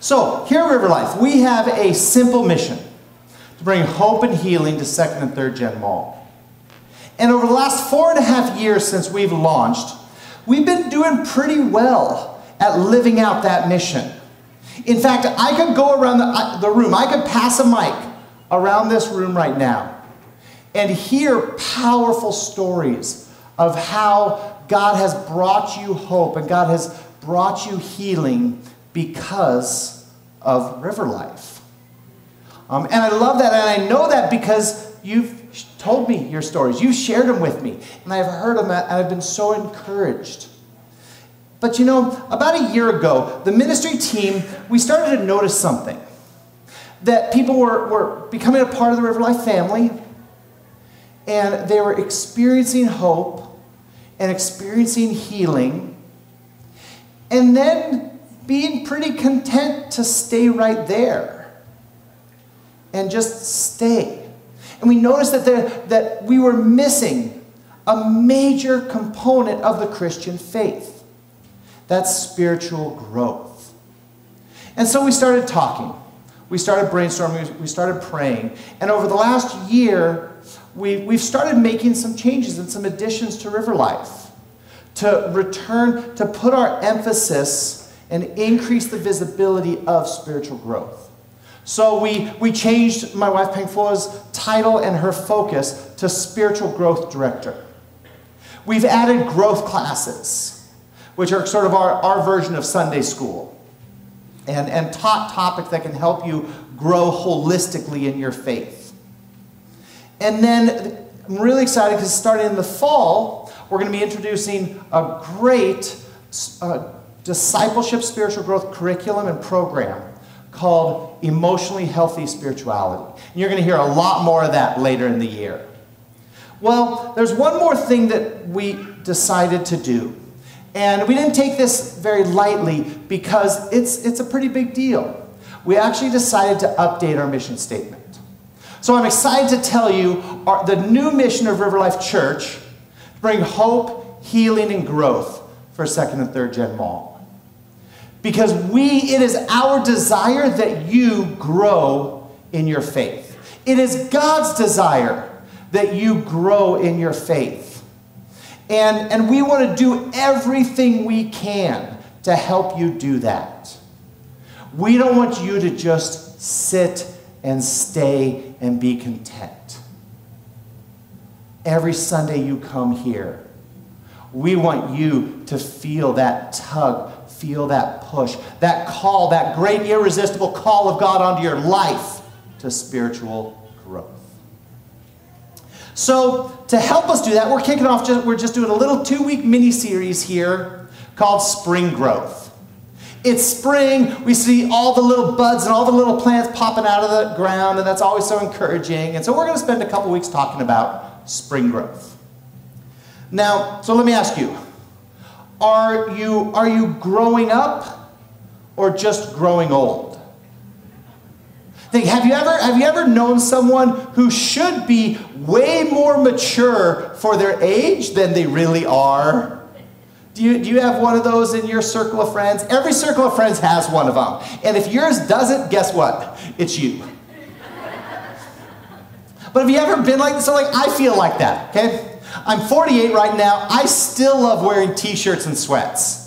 So, here at River Life, we have a simple mission to bring hope and healing to second and third gen Hmong. And over the last four and a half years since we've launched, we've been doing pretty well at living out that mission. In fact, I could go around the, the room, I could pass a mic around this room right now and hear powerful stories of how God has brought you hope and God has brought you healing because of river life. Um, and I love that, and I know that because you've told me your stories. You've shared them with me, and I've heard them, and I've been so encouraged. But you know, about a year ago, the ministry team, we started to notice something that people were, were becoming a part of the River Life family, and they were experiencing hope and experiencing healing, and then being pretty content to stay right there and just stay. And we noticed that, that we were missing a major component of the Christian faith that's spiritual growth. And so we started talking. We started brainstorming. We started praying. And over the last year, we, we've started making some changes and some additions to River Life to return, to put our emphasis and increase the visibility of spiritual growth. So we, we changed my wife Peng Fo's title and her focus to Spiritual Growth Director. We've added growth classes, which are sort of our, our version of Sunday school, and, and taught topics that can help you grow holistically in your faith. And then I'm really excited because starting in the fall, we're going to be introducing a great uh, discipleship spiritual growth curriculum and program called Emotionally Healthy Spirituality. And you're going to hear a lot more of that later in the year. Well, there's one more thing that we decided to do. And we didn't take this very lightly because it's, it's a pretty big deal. We actually decided to update our mission statement. So I'm excited to tell you our, the new mission of River Life Church bring hope, healing, and growth for second and third gen Hmong because we it is our desire that you grow in your faith. It is god's desire that you grow in your faith. And and we want to do everything we can to help you do that. We don't want you to just sit and stay and be content. Every sunday you come here we want you to feel that tug feel that push, that call, that great irresistible call of God onto your life to spiritual growth. So, to help us do that, we're kicking off, just, we're just doing a little two week mini series here called Spring Growth. It's spring, we see all the little buds and all the little plants popping out of the ground, and that's always so encouraging. And so, we're going to spend a couple weeks talking about spring growth. Now, so let me ask you are you, are you growing up or just growing old? Think, have you ever have you ever known someone who should be way more mature for their age than they really are? Do you, do you have one of those in your circle of friends? Every circle of friends has one of them. And if yours doesn't, guess what? It's you. But have you ever been like so like I feel like that, okay? I'm 48 right now. I still love wearing t shirts and sweats.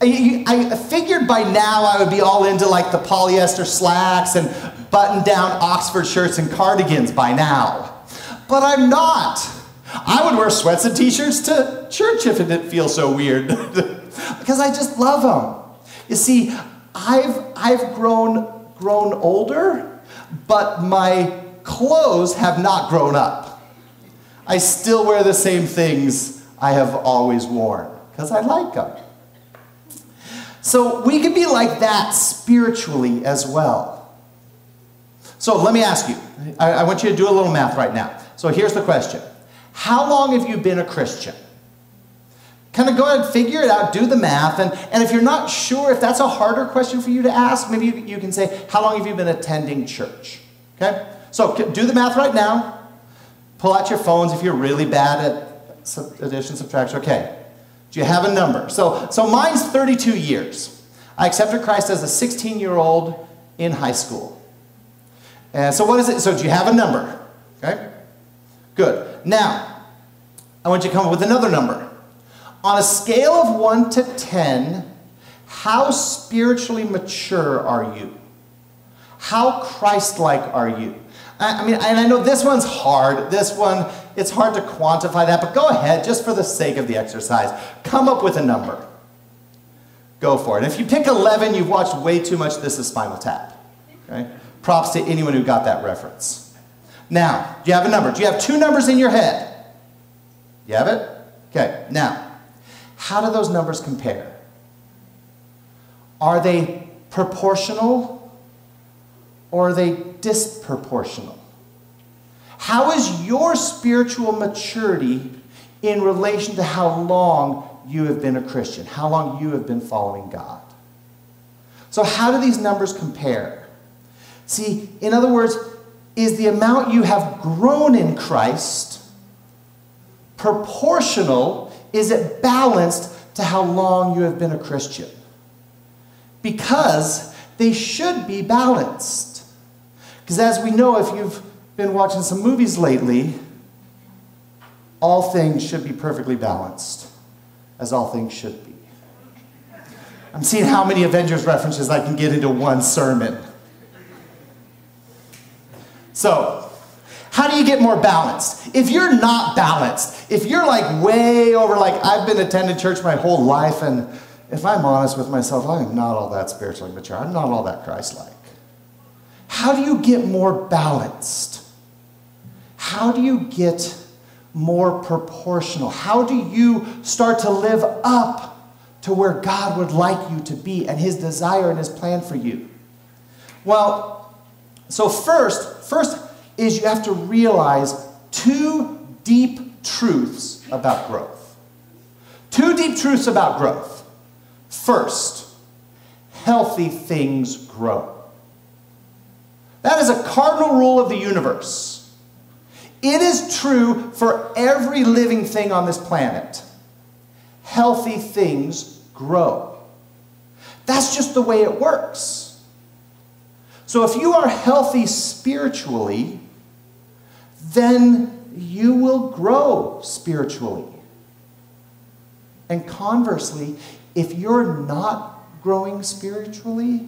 I, I, figured by now I would be all into like the polyester slacks and button down Oxford shirts and cardigans by now. But I'm not. I would wear sweats and t shirts to church if it didn't feel so weird because I just love them. You see, I've, I've grown, grown older, but my clothes have not grown up. I still wear the same things I have always worn because I like them. So we can be like that spiritually as well. So let me ask you, I, I, want you to do a little math right now. So here's the question How long have you been a Christian? Kind of go ahead and figure it out, do the math. And, and if you're not sure, if that's a harder question for you to ask, maybe you, you can say, How long have you been attending church? Okay? So do the math right now. Pull out your phones if you're really bad at addition, subtraction. Okay. Do you have a number? So, so mine's 32 years. I accepted Christ as a 16 year old in high school. And so, what is it? So, do you have a number? Okay? Good. Now, I want you to come up with another number. On a scale of 1 to 10, how spiritually mature are you? How Christ like are you? I mean, and I know this one's hard. This one, it's hard to quantify that, but go ahead, just for the sake of the exercise, come up with a number. Go for it. if you pick 11, you've watched way too much This is Spinal Tap. Okay? Props to anyone who got that reference. Now, do you have a number? Do you have two numbers in your head? You have it? Okay, now, how do those numbers compare? Are they proportional or are they disproportional? How is your spiritual maturity in relation to how long you have been a Christian, how long you have been following God? So, how do these numbers compare? See, in other words, is the amount you have grown in Christ proportional? Is it balanced to how long you have been a Christian? Because they should be balanced. Because as we know, if you've been watching some movies lately, all things should be perfectly balanced, as all things should be. I'm seeing how many Avengers references I can get into one sermon. So, how do you get more balanced? If you're not balanced, if you're like way over, like I've been attending church my whole life, and if I'm honest with myself, I am not all that spiritually mature. I'm not all that Christ like. How do you get more balanced? How do you get more proportional? How do you start to live up to where God would like you to be and his desire and his plan for you? Well, so first, first is you have to realize two deep truths about growth. Two deep truths about growth. First, healthy things grow. That is a cardinal rule of the universe. It is true for every living thing on this planet. Healthy things grow. That's just the way it works. So if you are healthy spiritually, then you will grow spiritually. And conversely, if you're not growing spiritually,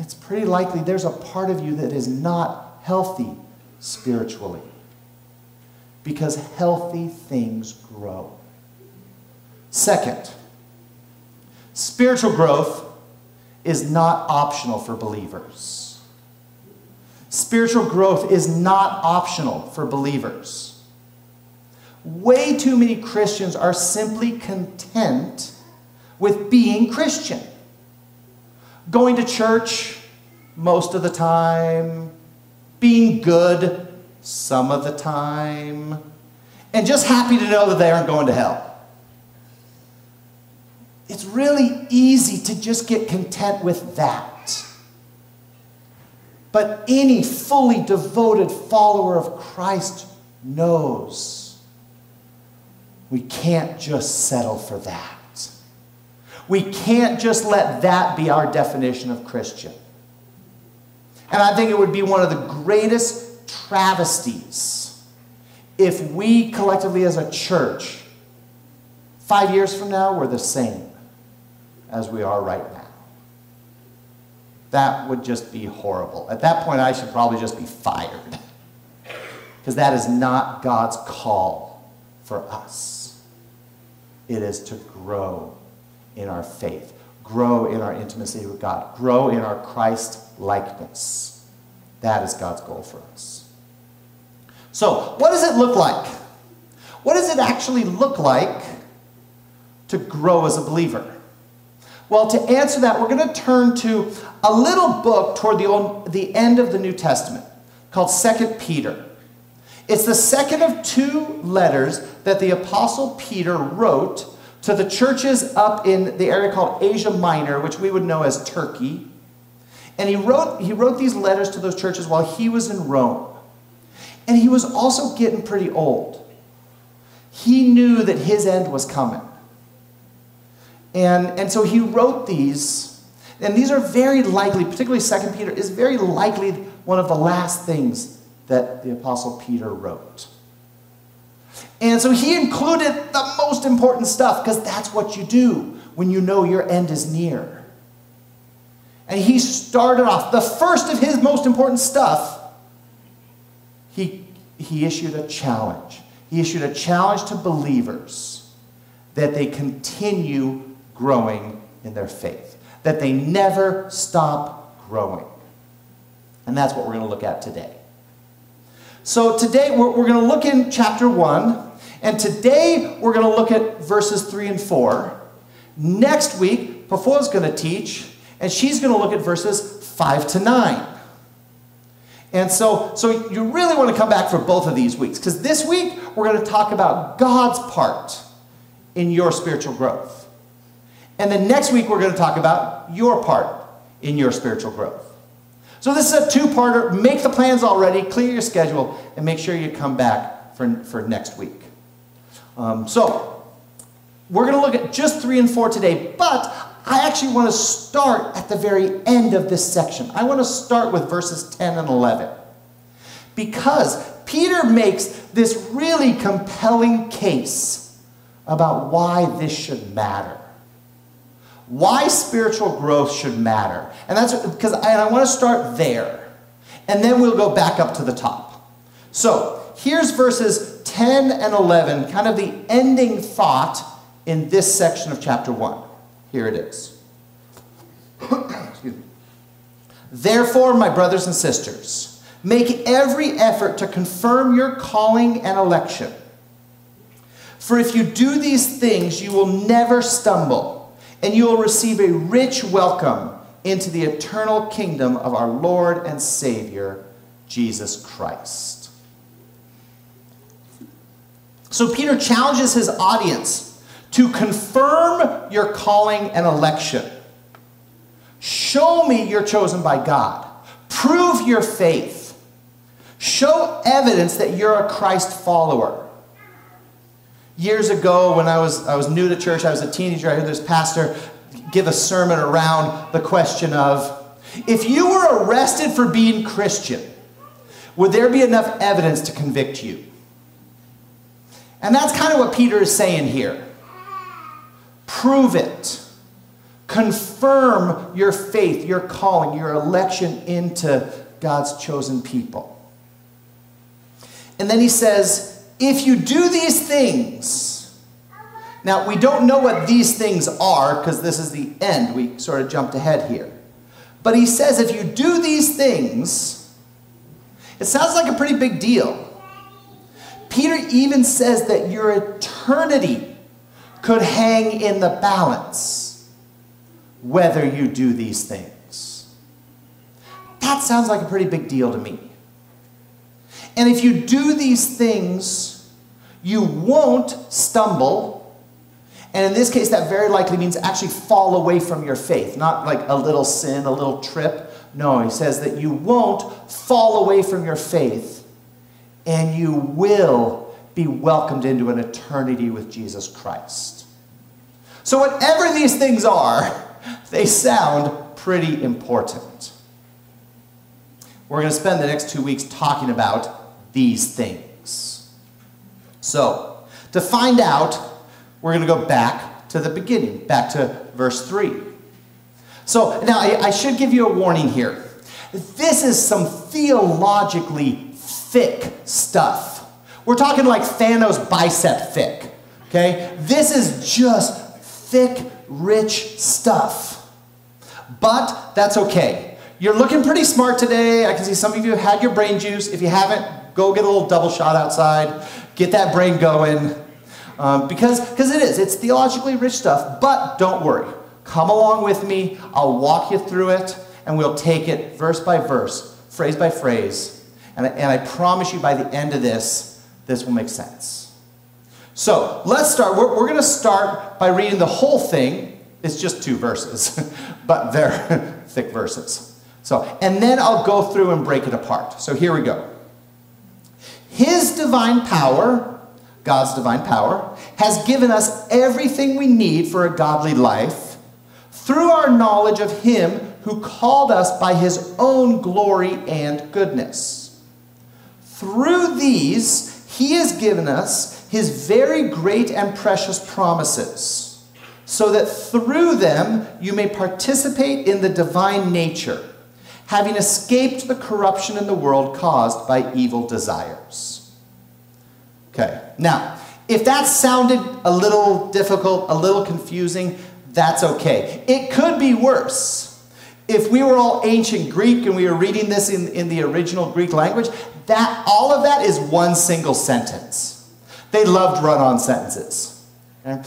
it's pretty likely there's a part of you that is not healthy spiritually. Because healthy things grow. Second, spiritual growth is not optional for believers. Spiritual growth is not optional for believers. Way too many Christians are simply content with being Christian. Going to church most of the time, being good some of the time, and just happy to know that they aren't going to hell. It's really easy to just get content with that. But any fully devoted follower of Christ knows we can't just settle for that. We can't just let that be our definition of Christian. And I think it would be one of the greatest travesties if we collectively as a church, five years from now, were the same as we are right now. That would just be horrible. At that point, I should probably just be fired. Because that is not God's call for us. It is to grow in our faith, grow in our intimacy with God, grow in our Christ likeness. That is God's goal for us. So, what does it look like? What does it actually look like to grow as a believer? Well, to answer that, we're going to turn to a little book toward the, old, the end of the New Testament called Second Peter. It's the second of two letters that the Apostle Peter wrote to the churches up in the area called Asia Minor, which we would know as Turkey. And he wrote, he wrote these letters to those churches while he was in Rome. And he was also getting pretty old. He knew that his end was coming. And, and so he wrote these, and these are very likely, particularly Second Peter, is very likely one of the last things that the Apostle Peter wrote. And so he included the most important stuff because that's what you do when you know your end is near. And he started off, the first of his most important stuff, he, he issued a challenge. He issued a challenge to believers that they continue growing in their faith, that they never stop growing. And that's what we're going to look at today. So today we're, we're going to look in chapter 1, and today we're going to look at verses 3 and 4. Next week, is going to teach, and she's going to look at verses 5 to 9. And so, so you really want to come back for both of these weeks, because this week we're going to talk about God's part in your spiritual growth. And then next week, we're going to talk about your part in your spiritual growth. So this is a two parter. Make the plans already, clear your schedule, and make sure you come back for, for next week. Um, so we're going to look at just three and four today, but I actually want to start at the very end of this section. I want to start with verses 10 and 11. Because Peter makes this really compelling case about why this should matter why spiritual growth should matter. And that's because I, I want to start there. And then we'll go back up to the top. So here's verses 10 and 11, kind of the ending thought in this section of chapter 1. Here it is. Therefore, my brothers and sisters, make every effort to confirm your calling and election. For if you do these things, you will never stumble and you will receive a rich welcome into the eternal kingdom of our Lord and Savior, Jesus Christ. So Peter challenges his audience to confirm your calling and election. Show me you're chosen by God. Prove your faith. Show evidence that you're a Christ follower years ago when I was, I was new to church, I was a teenager, I heard this pastor give a sermon around the question of if you were arrested for being Christian, would there be enough evidence to convict you? And that's kind of what Peter is saying here. Prove it. Confirm your faith, your calling, your election into God's chosen people. And then he says, if you do these things, now we don't know what these things are because this is the end. We sort of jumped ahead here. But he says if you do these things, it sounds like a pretty big deal. Peter even says that your eternity could hang in the balance whether you do these things. That sounds like a pretty big deal to me. And if you do these things, you won't stumble. And in this case, that very likely means actually fall away from your faith, not like a little sin, a little trip. No, he says that you won't fall away from your faith and you will be welcomed into an eternity with Jesus Christ. So, whatever these things are, they sound pretty important. We're going to spend the next two weeks talking about these things. So, to find out, we're going to go back to the beginning, back to verse 3. So, now I, I should give you a warning here. This is some theologically thick stuff. We're talking like Thanos bicep thick. Okay? This is just thick, rich stuff. But that's okay. You're looking pretty smart today. I can see some of you had your brain juice. If you haven't, Go get a little double shot outside, get that brain going. Um, because because it is, it's theologically rich stuff. But don't worry. Come along with me. I'll walk you through it, and we'll take it verse by verse, phrase by phrase. And, and I promise you by the end of this, this will make sense. So let's start. We're, we're going to start by reading the whole thing. It's just two verses, but they're thick verses. So, and then I'll go through and break it apart. So here we go. His divine power, God's divine power, has given us everything we need for a godly life through our knowledge of Him who called us by His own glory and goodness. Through these, He has given us His very great and precious promises, so that through them you may participate in the divine nature, having escaped the corruption in the world caused by evil desires. Okay, now, if that sounded a little difficult, a little confusing, that's okay. It could be worse. If we were all ancient Greek and we were reading this in, in the original Greek language, that all of that is one single sentence. They loved run-on sentences. Okay?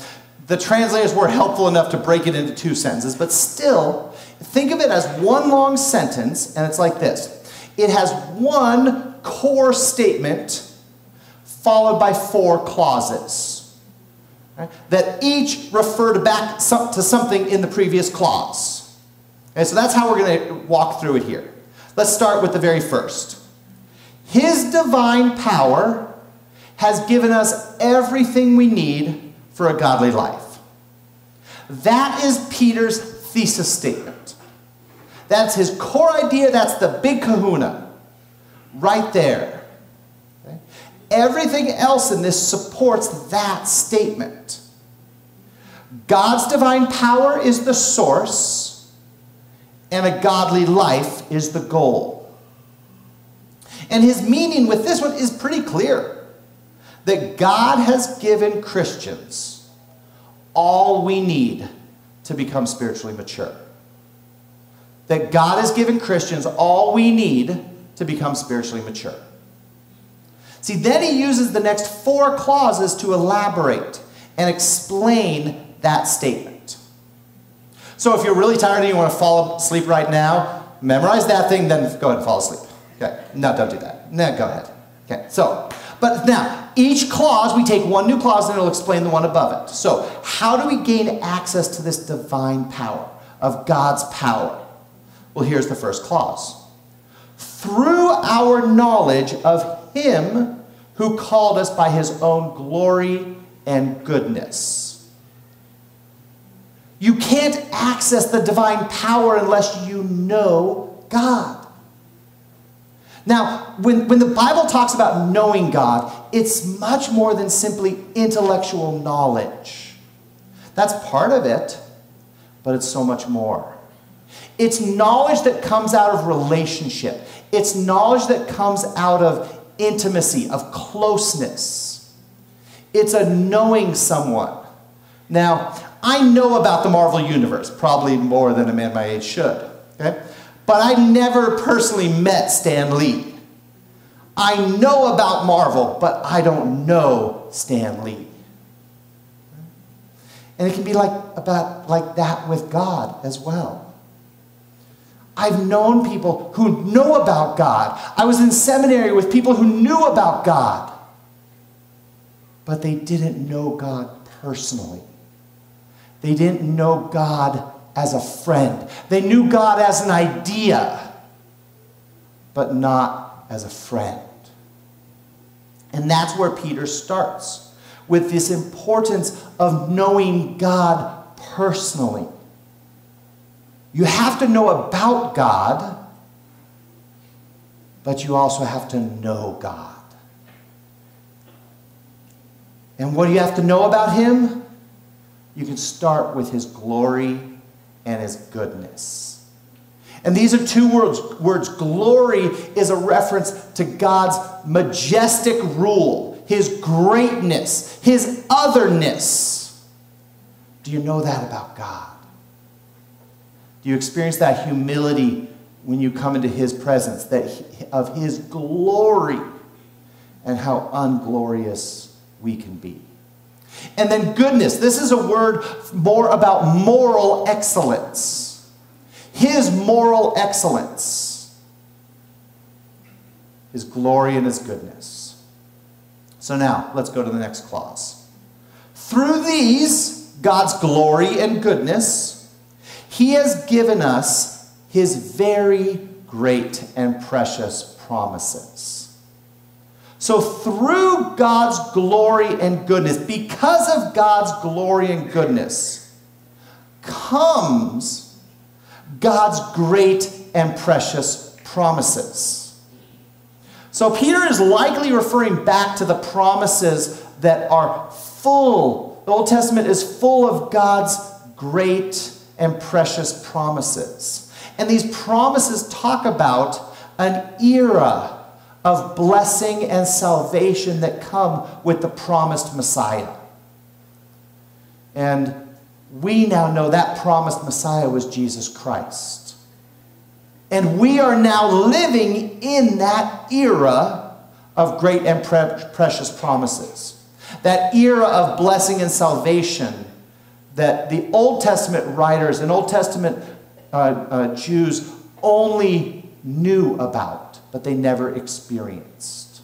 The translators were helpful enough to break it into two sentences, but still, think of it as one long sentence, and it's like this. It has one core statement followed by four clauses right, that each refer to back to something in the previous clause. Okay, so that's how we're going to walk through it here. Let's start with the very first. His divine power has given us everything we need for a godly life. That is Peter's thesis statement. That's his core idea, that's the big kahuna right there. Everything else in this supports that statement. God's divine power is the source, and a godly life is the goal. And his meaning with this one is pretty clear that God has given Christians all we need to become spiritually mature. That God has given Christians all we need to become spiritually mature. See, then he uses the next four clauses to elaborate and explain that statement. So if you're really tired and you want to fall asleep right now, memorize that thing, then go ahead and fall asleep. Okay, no, don't do that. No, go ahead. Okay, so, but now, each clause, we take one new clause and it'll explain the one above it. So, how do we gain access to this divine power, of God's power? Well, here's the first clause. Through our knowledge of him who called us by his own glory and goodness. You can't access the divine power unless you know God. Now, when, when the Bible talks about knowing God, it's much more than simply intellectual knowledge. That's part of it, but it's so much more. It's knowledge that comes out of relationship. It's knowledge that comes out of intimacy, of closeness. It's a knowing someone. Now, I know about the Marvel Universe, probably more than a man my age should. Okay? But I never personally met Stan Lee. I know about Marvel, but I don't know Stan Lee. And it can be like about like that with God as well. I've known people who know about God. I was in seminary with people who knew about God, but they didn't know God personally. They didn't know God as a friend. They knew God as an idea, but not as a friend. And that's where Peter starts with this importance of knowing God personally. You have to know about God, but you also have to know God. And what do you have to know about Him? You can start with His glory and His goodness. And these are two words. Words glory is a reference to God's majestic rule, His greatness, His otherness. Do you know that about God? Do you experience that humility when you come into His presence, that he, of His glory and how unglorious we can be? And then goodness. This is a word more about moral excellence. His moral excellence. His glory and His goodness. So now, let's go to the next clause. Through these, God's glory and goodness, he has given us His very great and precious promises. So, through God's glory and goodness, because of God's glory and goodness, comes God's great and precious promises. So, Peter is likely referring back to the promises that are full. The Old Testament is full of God's great and precious promises. And these promises talk about an era of blessing and salvation that come with the promised Messiah. And we now know that promised Messiah was Jesus Christ. And we are now living in that era of great and pre- precious promises. That era of blessing and salvation that the Old Testament writers and Old Testament uh, uh, Jews only knew about but they never experienced.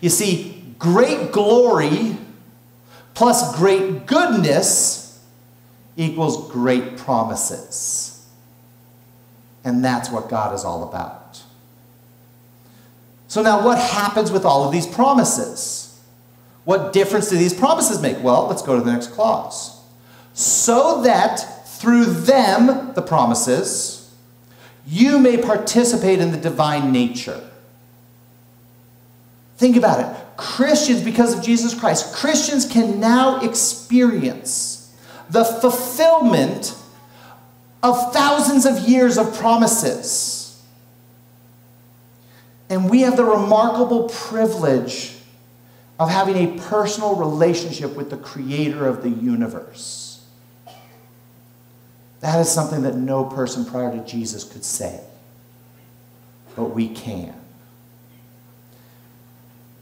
You see, great glory plus great goodness equals great promises. And that's what God is all about. So, now what happens with all of these promises? What difference do these promises make? Well, let's go to the next clause. So that through them, the promises, you may participate in the divine nature. Think about it. Christians, because of Jesus Christ, Christians can now experience the fulfillment of thousands of years of promises. And we have the remarkable privilege of having a personal relationship with the creator of the universe. That is something that no person prior to Jesus could say. But we can.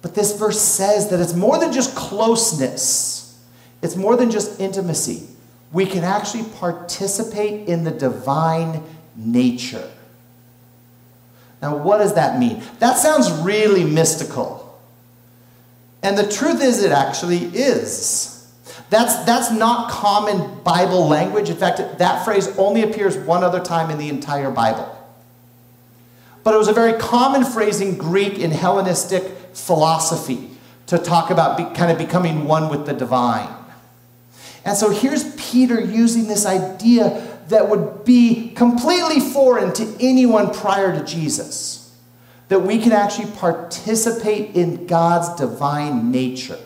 But this verse says that it's more than just closeness, it's more than just intimacy. We can actually participate in the divine nature. Now, what does that mean? That sounds really mystical. And the truth is, it actually is. That's, that's not common Bible language. In fact, that phrase only appears one other time in the entire Bible. But it was a very common phrase in Greek in Hellenistic philosophy to talk about be, kind of becoming one with the divine. And so here's Peter using this idea that would be completely foreign to anyone prior to Jesus that we can actually participate in God's divine nature.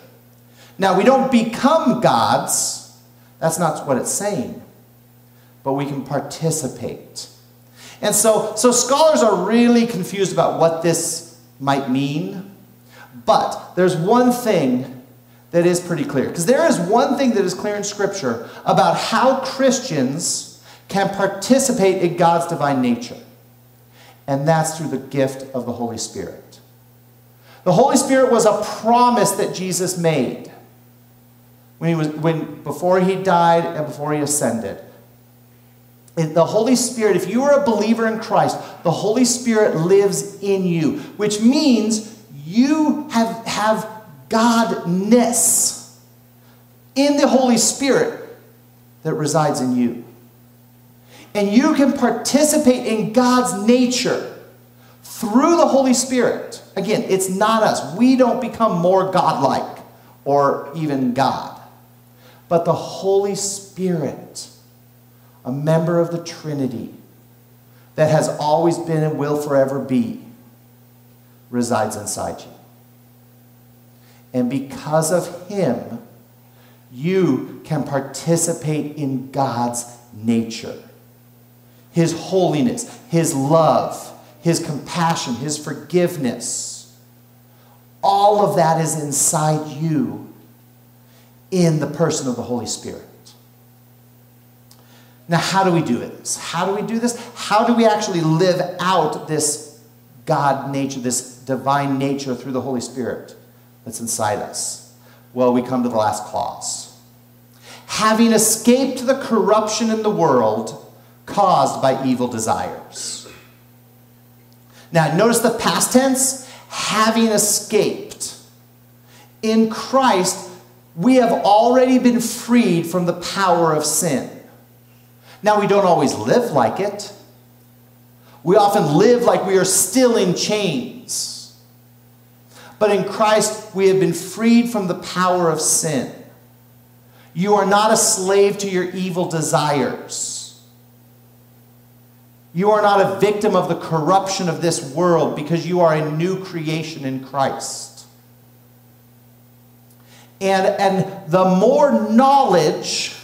Now, we don't become gods. That's not what it's saying. But we can participate. And so, so scholars are really confused about what this might mean. But there's one thing that is pretty clear. Because there is one thing that is clear in Scripture about how Christians can participate in God's divine nature. And that's through the gift of the Holy Spirit. The Holy Spirit was a promise that Jesus made when he was when before he died and before he ascended. And the Holy Spirit, if you are a believer in Christ, the Holy Spirit lives in you, which means you have, have Godness in the Holy Spirit that resides in you. And you can participate in God's nature through the Holy Spirit. Again, it's not us. We don't become more godlike or even God but the Holy Spirit, a member of the Trinity that has always been and will forever be, resides inside you. And because of Him, you can participate in God's nature. His holiness, His love, His compassion, His forgiveness. All of that is inside you in the person of the Holy Spirit. Now, how do we do this? How do we do this? How do we actually live out this God nature, this divine nature through the Holy Spirit that's inside us? Well, we come to the last clause. Having escaped the corruption in the world caused by evil desires. Now, notice the past tense having escaped. In Christ, we have already been freed from the power of sin. Now, we don't always live like it. We often live like we are still in chains. But in Christ, we have been freed from the power of sin. You are not a slave to your evil desires. You are not a victim of the corruption of this world because you are a new creation in Christ. And, and the more knowledge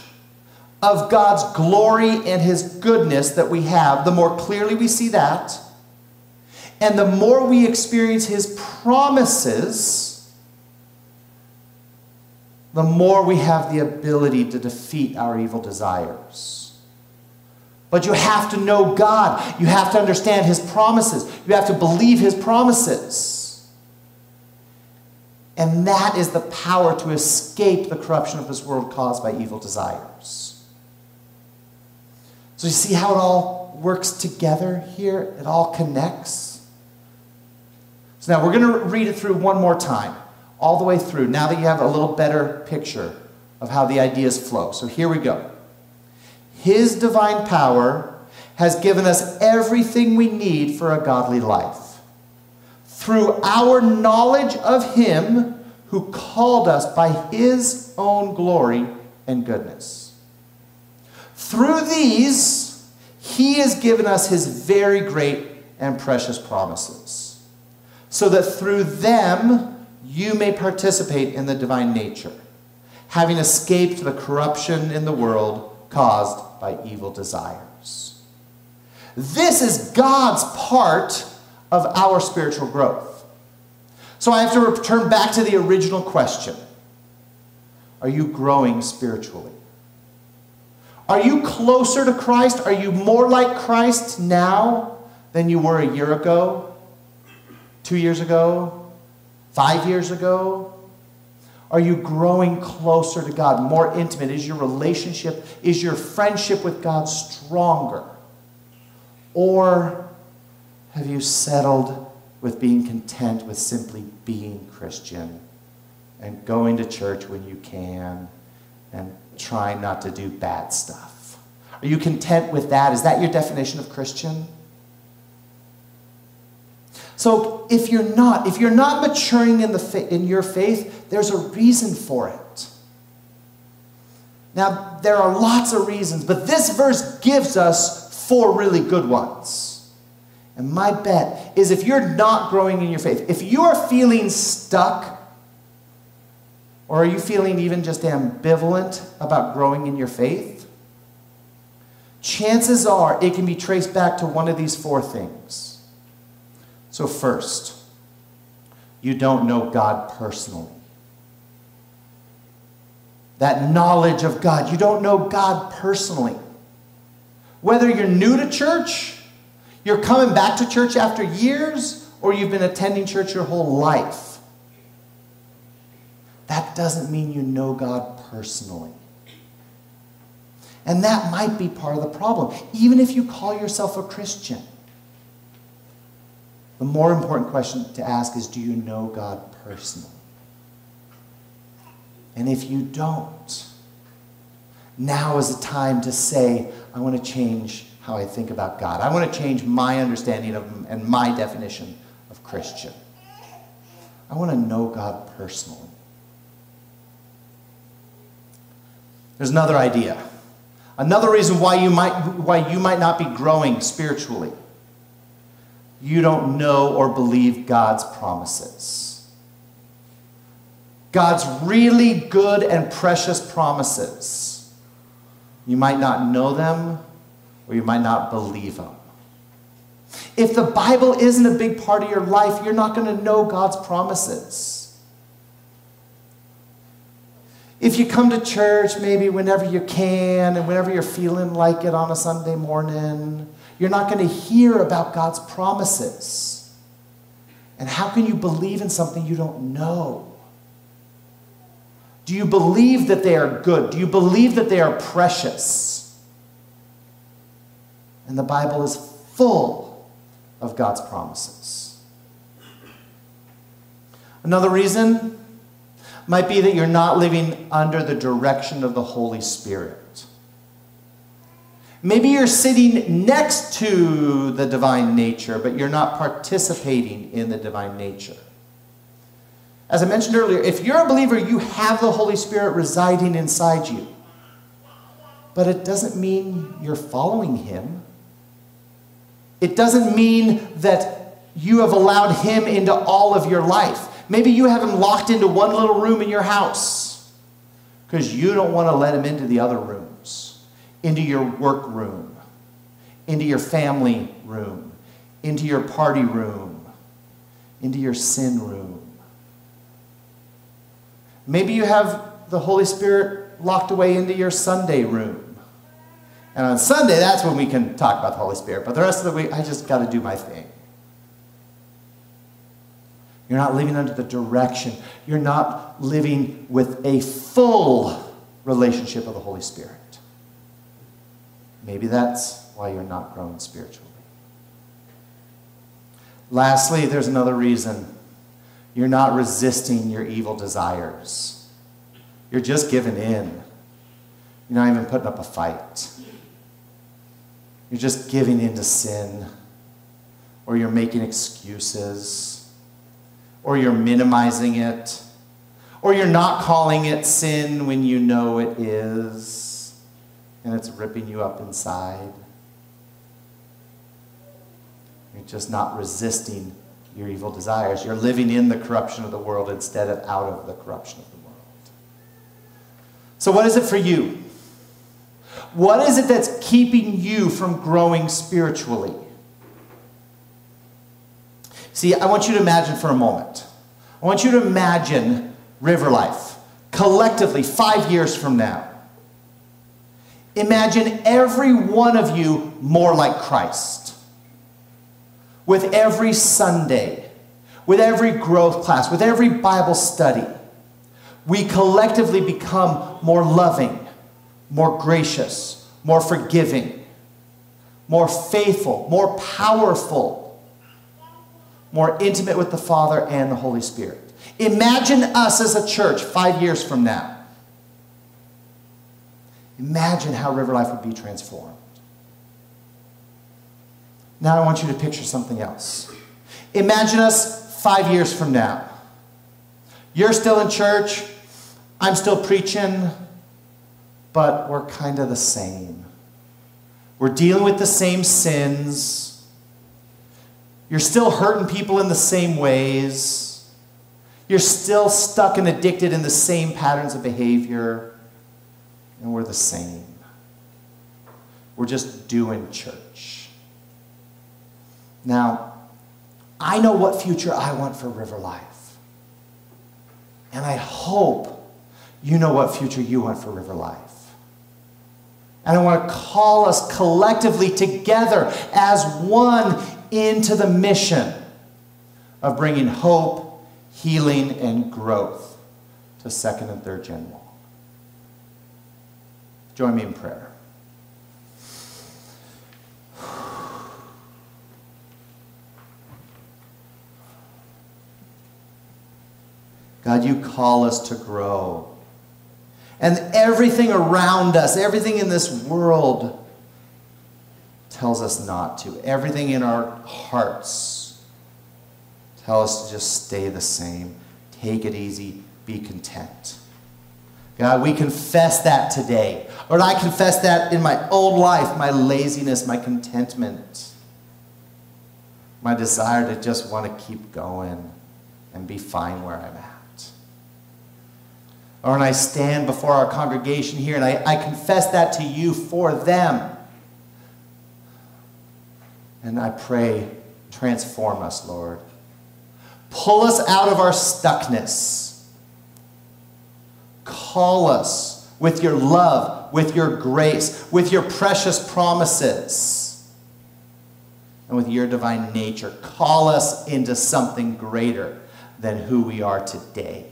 of God's glory and His goodness that we have, the more clearly we see that, and the more we experience His promises, the more we have the ability to defeat our evil desires. But you have to know God. You have to understand His promises. You have to believe His promises. And that is the power to escape the corruption of this world caused by evil desires. So you see how it all works together here? It all connects. So now we're going to read it through one more time, all the way through, now that you have a little better picture of how the ideas flow. So here we go. His divine power has given us everything we need for a godly life. Through our knowledge of Him who called us by His own glory and goodness. Through these, he has given us his very great and precious promises, so that through them you may participate in the divine nature, having escaped the corruption in the world caused by evil desires. This is God's part of our spiritual growth. So I have to return back to the original question Are you growing spiritually? Are you closer to Christ? Are you more like Christ now than you were a year ago, two years ago, five years ago? Are you growing closer to God, more intimate? Is your relationship, is your friendship with God stronger? Or have you settled with being content with simply being Christian and going to church when you can and trying not to do bad stuff? Are you content with that? Is that your definition of Christian? So if you're not, if you're not maturing in, the fa- in your faith, there's a reason for it. Now, there are lots of reasons, but this verse gives us four really good ones. And my bet is if you're not growing in your faith, if you are feeling stuck or are you feeling even just ambivalent about growing in your faith? Chances are it can be traced back to one of these four things. So, first, you don't know God personally. That knowledge of God, you don't know God personally. Whether you're new to church, you're coming back to church after years, or you've been attending church your whole life that doesn't mean you know God personally. And that might be part of the problem, even if you call yourself a Christian. The more important question to ask is do you know God personally? And if you don't, now is the time to say, I want to change how I think about God. I want to change my understanding of Him and my definition of Christian. I want to know God personally. There's another idea. Another reason why you might, why you might not be growing spiritually. You don't know or believe God's promises. God's really good and precious promises. You might not know them or you might not believe them. If the Bible isn't a big part of your life, you're not going to know God's promises. If you come to church maybe whenever you can and whenever you're feeling like it on a Sunday morning, you're not going to hear about God's promises. And how can you believe in something you don't know? Do you believe that they are good? Do you believe that they are precious? And the Bible is full of God's promises. Another reason might be that you're not living under the direction of the Holy Spirit. Maybe you're sitting next to the divine nature, but you're not participating in the divine nature. As I mentioned earlier, if you're a believer, you have the Holy Spirit residing inside you. But it doesn't mean you're following Him. It doesn't mean that you have allowed Him into all of your life. Maybe you have Him locked into one little room in your house because you don't want to let Him into the other rooms, into your work room, into your family room, into your party room, into your sin room. Maybe you have the Holy Spirit locked away into your Sunday room. And on Sunday, that's when we can talk about the Holy Spirit. But the rest of the week, I just got to do my thing. You're not living under the direction. You're not living with a full relationship with the Holy Spirit. Maybe that's why you're not growing spiritually. Lastly, there's another reason. You're not resisting your evil desires. You're just giving in. You're not even putting up a fight. You're just giving in to sin, or you're making excuses, or you're minimizing it, or you're not calling it sin when you know it is, and it's ripping you up inside. You're just not resisting your evil desires. You're living in the corruption of the world instead of out of the corruption of the world. So, what is it for you? What is it that's keeping you from growing spiritually? See, I want you to imagine for a moment. I want you to imagine river life collectively five years from now. Imagine every one of you more like Christ. With every Sunday, with every growth class, with every Bible study, we collectively become more loving, more gracious, more forgiving, more faithful, more powerful, more intimate with the Father and the Holy Spirit. Imagine us as a church five years from now. Imagine how River Life would be transformed. Now I want you to picture something else. Imagine us five years from now. You're still in church, I'm still preaching, but we're kind of the same. We're dealing with the same sins. You're still hurting people in the same ways. You're still stuck and addicted in the same patterns of behavior. And we're the same. We're just doing church. Now, I know what future I want for River Life. And I hope you know what future you want for River Life. And I want to call us collectively together as one into the mission of bringing hope, healing, and growth to second and third gen wall. Join me in prayer. God, you call us to grow. And everything around us, everything in this world tells us not to. Everything in our hearts tells us to just stay the same. Take it easy. Be content. God, we confess that today. Lord, I confess that in my own life, my laziness, my contentment, my desire to just want to keep going and be fine where I'm at. Or when I stand before our congregation here and I, I confess that to you for them. And I pray, transform us, Lord. Pull us out of our stuckness. Call us with your love, with your grace, with your precious promises, and with your divine nature. Call us into something greater than who we are today.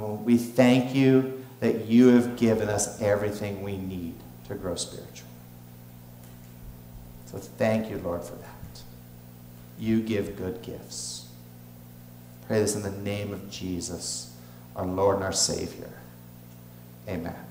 And we thank you that you have given us everything we need to grow spiritual. So thank you, Lord, for that. You give good gifts. Pray this in the name of Jesus, our Lord and our Savior. Amen.